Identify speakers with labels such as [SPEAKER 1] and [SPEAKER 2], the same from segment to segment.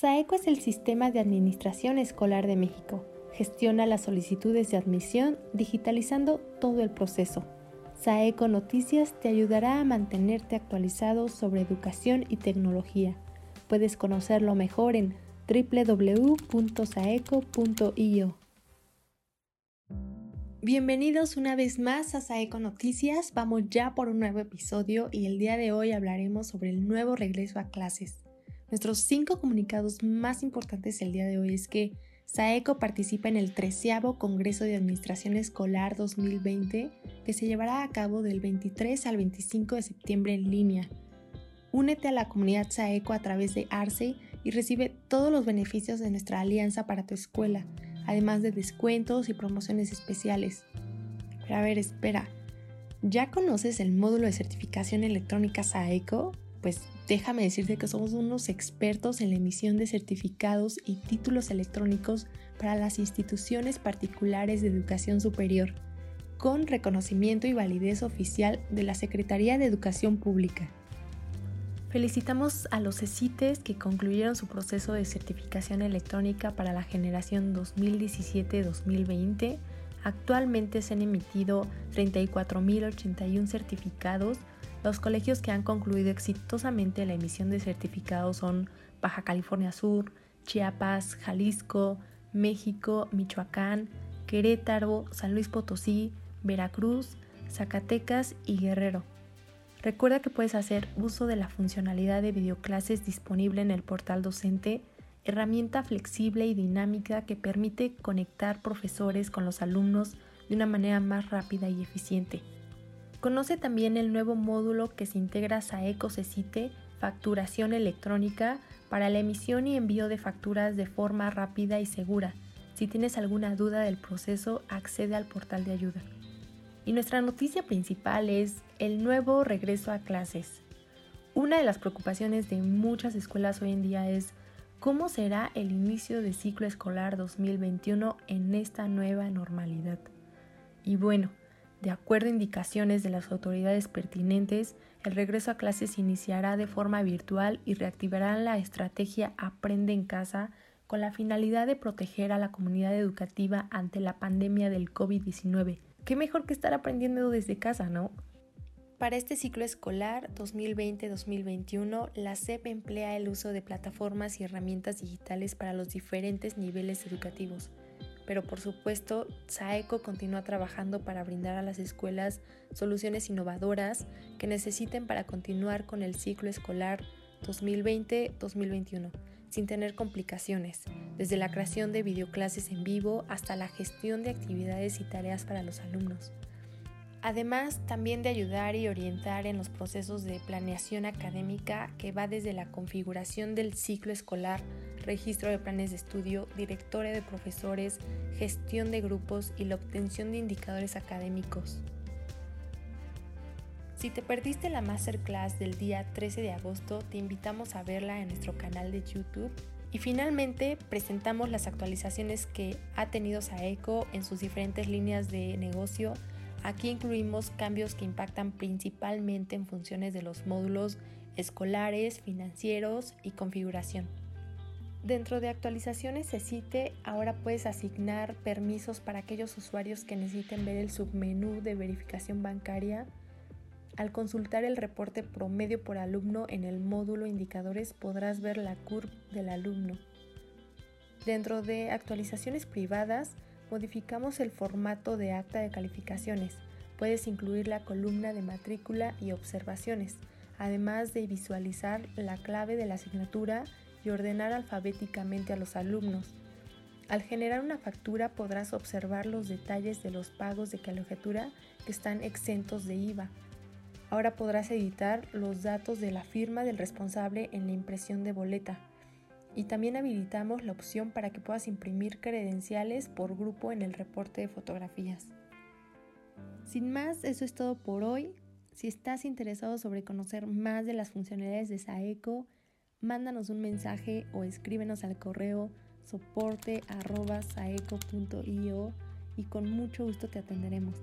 [SPEAKER 1] SAECO es el Sistema de Administración Escolar de México. Gestiona las solicitudes de admisión digitalizando todo el proceso. SAECO Noticias te ayudará a mantenerte actualizado sobre educación y tecnología. Puedes conocerlo mejor en www.saeco.io. Bienvenidos una vez más a Saeco Noticias. Vamos ya por un nuevo episodio y el día de hoy hablaremos sobre el nuevo regreso a clases. Nuestros cinco comunicados más importantes el día de hoy es que SAECO participa en el treceavo Congreso de Administración Escolar 2020 que se llevará a cabo del 23 al 25 de septiembre en línea. Únete a la comunidad SAECO a través de ARCE y recibe todos los beneficios de nuestra alianza para tu escuela además de descuentos y promociones especiales. Pero a ver, espera, ¿ya conoces el módulo de certificación electrónica SAECO? Pues déjame decirte que somos unos expertos en la emisión de certificados y títulos electrónicos para las instituciones particulares de educación superior, con reconocimiento y validez oficial de la Secretaría de Educación Pública. Felicitamos a los CECITES que concluyeron su proceso de certificación electrónica para la generación 2017-2020. Actualmente se han emitido 34.081 certificados. Los colegios que han concluido exitosamente la emisión de certificados son Baja California Sur, Chiapas, Jalisco, México, Michoacán, Querétaro, San Luis Potosí, Veracruz, Zacatecas y Guerrero. Recuerda que puedes hacer uso de la funcionalidad de videoclases disponible en el portal docente, herramienta flexible y dinámica que permite conectar profesores con los alumnos de una manera más rápida y eficiente. Conoce también el nuevo módulo que se integra a Saeco Cecite, facturación electrónica, para la emisión y envío de facturas de forma rápida y segura. Si tienes alguna duda del proceso, accede al portal de ayuda. Y nuestra noticia principal es el nuevo regreso a clases. Una de las preocupaciones de muchas escuelas hoy en día es cómo será el inicio del ciclo escolar 2021 en esta nueva normalidad. Y bueno, de acuerdo a indicaciones de las autoridades pertinentes, el regreso a clases iniciará de forma virtual y reactivará la estrategia Aprende en casa con la finalidad de proteger a la comunidad educativa ante la pandemia del COVID-19 qué mejor que estar aprendiendo desde casa, ¿no? Para este ciclo escolar 2020-2021, la SEP emplea el uso de plataformas y herramientas digitales para los diferentes niveles educativos. Pero por supuesto, SAECO continúa trabajando para brindar a las escuelas soluciones innovadoras que necesiten para continuar con el ciclo escolar 2020-2021 sin tener complicaciones, desde la creación de videoclases en vivo hasta la gestión de actividades y tareas para los alumnos. Además, también de ayudar y orientar en los procesos de planeación académica que va desde la configuración del ciclo escolar, registro de planes de estudio, directorio de profesores, gestión de grupos y la obtención de indicadores académicos. Si te perdiste la masterclass del día 13 de agosto, te invitamos a verla en nuestro canal de YouTube. Y finalmente presentamos las actualizaciones que ha tenido Saeco en sus diferentes líneas de negocio. Aquí incluimos cambios que impactan principalmente en funciones de los módulos escolares, financieros y configuración. Dentro de actualizaciones CECITE, ahora puedes asignar permisos para aquellos usuarios que necesiten ver el submenú de verificación bancaria al consultar el reporte promedio por alumno en el módulo indicadores podrás ver la curva del alumno. Dentro de actualizaciones privadas, modificamos el formato de acta de calificaciones. Puedes incluir la columna de matrícula y observaciones, además de visualizar la clave de la asignatura y ordenar alfabéticamente a los alumnos. Al generar una factura podrás observar los detalles de los pagos de calificatura que están exentos de IVA Ahora podrás editar los datos de la firma del responsable en la impresión de boleta. Y también habilitamos la opción para que puedas imprimir credenciales por grupo en el reporte de fotografías. Sin más, eso es todo por hoy. Si estás interesado sobre conocer más de las funcionalidades de Saeco, mándanos un mensaje o escríbenos al correo soporte.saeco.io y con mucho gusto te atenderemos.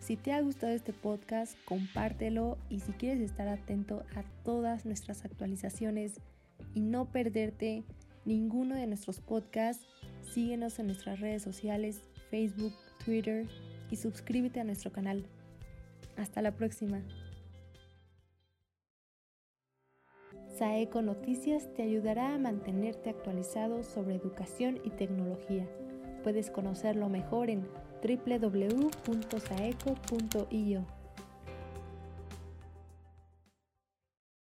[SPEAKER 1] Si te ha gustado este podcast, compártelo y si quieres estar atento a todas nuestras actualizaciones, y no perderte ninguno de nuestros podcasts, síguenos en nuestras redes sociales, Facebook, Twitter y suscríbete a nuestro canal. Hasta la próxima. Saeco Noticias te ayudará a mantenerte actualizado sobre educación y tecnología. Puedes conocerlo mejor en www.saeco.io.